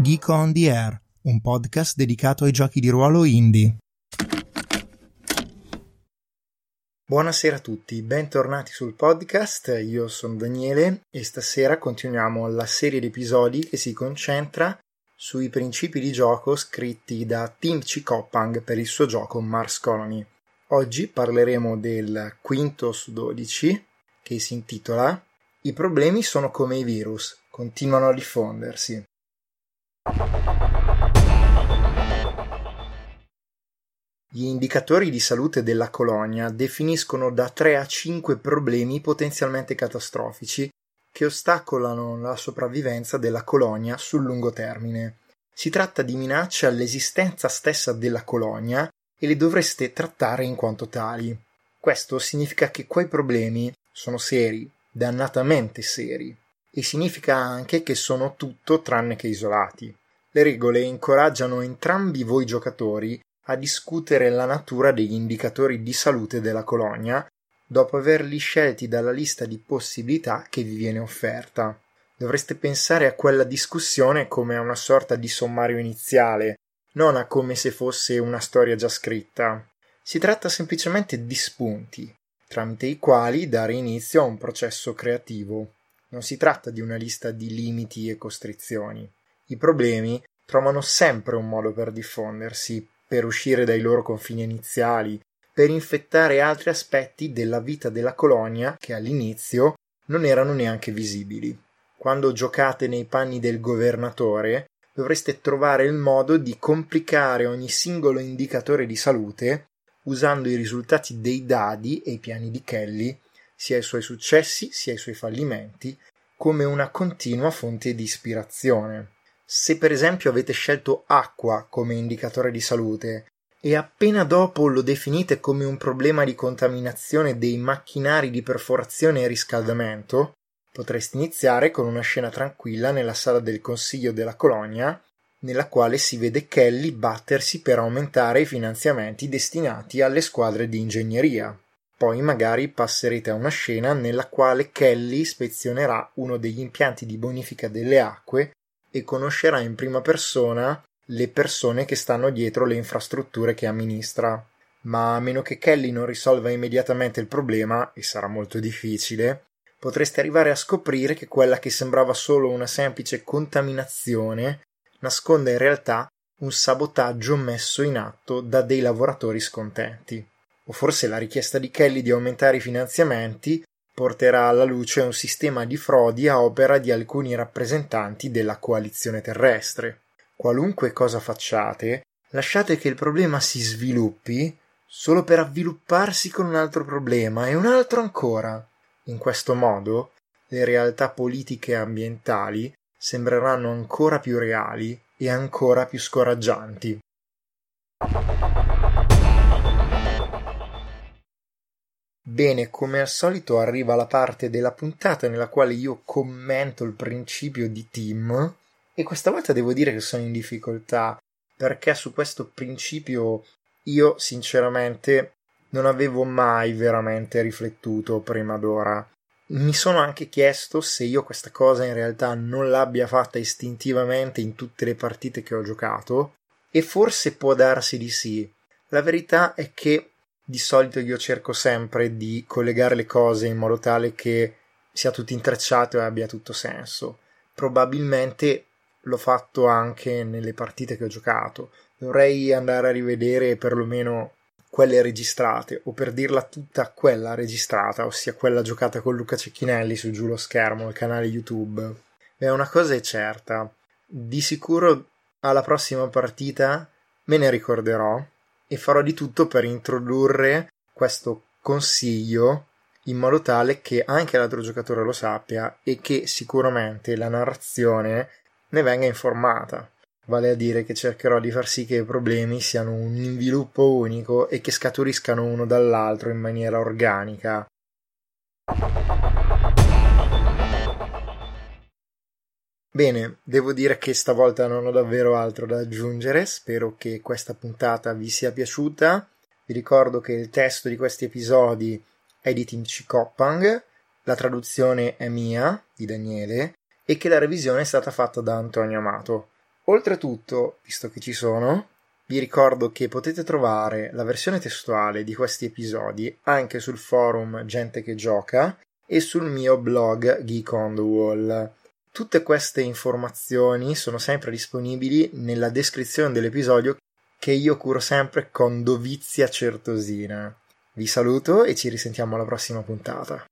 Geek on the Air, un podcast dedicato ai giochi di ruolo indie. Buonasera a tutti, bentornati sul podcast, io sono Daniele e stasera continuiamo la serie di episodi che si concentra sui principi di gioco scritti da Tim Cicoppang per il suo gioco Mars Colony. Oggi parleremo del quinto su 12 che si intitola I problemi sono come i virus, continuano a diffondersi. Gli indicatori di salute della colonia definiscono da 3 a 5 problemi potenzialmente catastrofici che ostacolano la sopravvivenza della colonia sul lungo termine. Si tratta di minacce all'esistenza stessa della colonia e le dovreste trattare in quanto tali. Questo significa che quei problemi sono seri, dannatamente seri, e significa anche che sono tutto tranne che isolati. Le regole incoraggiano entrambi voi giocatori a discutere la natura degli indicatori di salute della colonia dopo averli scelti dalla lista di possibilità che vi viene offerta. Dovreste pensare a quella discussione come a una sorta di sommario iniziale, non a come se fosse una storia già scritta. Si tratta semplicemente di spunti, tramite i quali dare inizio a un processo creativo. Non si tratta di una lista di limiti e costrizioni. I problemi trovano sempre un modo per diffondersi, per uscire dai loro confini iniziali, per infettare altri aspetti della vita della colonia che all'inizio non erano neanche visibili. Quando giocate nei panni del governatore, dovreste trovare il modo di complicare ogni singolo indicatore di salute usando i risultati dei dadi e i piani di Kelly, sia i suoi successi sia i suoi fallimenti, come una continua fonte di ispirazione. Se per esempio avete scelto acqua come indicatore di salute e appena dopo lo definite come un problema di contaminazione dei macchinari di perforazione e riscaldamento, potreste iniziare con una scena tranquilla nella sala del consiglio della colonia, nella quale si vede Kelly battersi per aumentare i finanziamenti destinati alle squadre di ingegneria. Poi magari passerete a una scena nella quale Kelly ispezionerà uno degli impianti di bonifica delle acque e conoscerà in prima persona le persone che stanno dietro le infrastrutture che amministra. Ma a meno che Kelly non risolva immediatamente il problema, e sarà molto difficile, potreste arrivare a scoprire che quella che sembrava solo una semplice contaminazione nasconde in realtà un sabotaggio messo in atto da dei lavoratori scontenti. O forse la richiesta di Kelly di aumentare i finanziamenti porterà alla luce un sistema di frodi a opera di alcuni rappresentanti della coalizione terrestre. Qualunque cosa facciate, lasciate che il problema si sviluppi solo per avvilupparsi con un altro problema e un altro ancora. In questo modo, le realtà politiche e ambientali sembreranno ancora più reali e ancora più scoraggianti. Bene, come al solito arriva la parte della puntata nella quale io commento il principio di team e questa volta devo dire che sono in difficoltà perché su questo principio io sinceramente non avevo mai veramente riflettuto prima d'ora. Mi sono anche chiesto se io questa cosa in realtà non l'abbia fatta istintivamente in tutte le partite che ho giocato e forse può darsi di sì. La verità è che di solito io cerco sempre di collegare le cose in modo tale che sia tutto intrecciato e abbia tutto senso. Probabilmente l'ho fatto anche nelle partite che ho giocato. Dovrei andare a rivedere perlomeno quelle registrate, o per dirla tutta quella registrata, ossia quella giocata con Luca Cecchinelli su giù lo schermo, il canale YouTube. Beh, una cosa è certa, di sicuro alla prossima partita me ne ricorderò e farò di tutto per introdurre questo consiglio in modo tale che anche l'altro giocatore lo sappia e che sicuramente la narrazione ne venga informata. Vale a dire che cercherò di far sì che i problemi siano un inviluppo unico e che scaturiscano uno dall'altro in maniera organica. Bene, devo dire che stavolta non ho davvero altro da aggiungere, spero che questa puntata vi sia piaciuta. Vi ricordo che il testo di questi episodi è di Tim Cicoppang, la traduzione è mia, di Daniele, e che la revisione è stata fatta da Antonio Amato. Oltretutto, visto che ci sono, vi ricordo che potete trovare la versione testuale di questi episodi anche sul forum Gente che gioca e sul mio blog Geek on the Wall. Tutte queste informazioni sono sempre disponibili nella descrizione dell'episodio che io curo sempre con dovizia certosina. Vi saluto e ci risentiamo alla prossima puntata.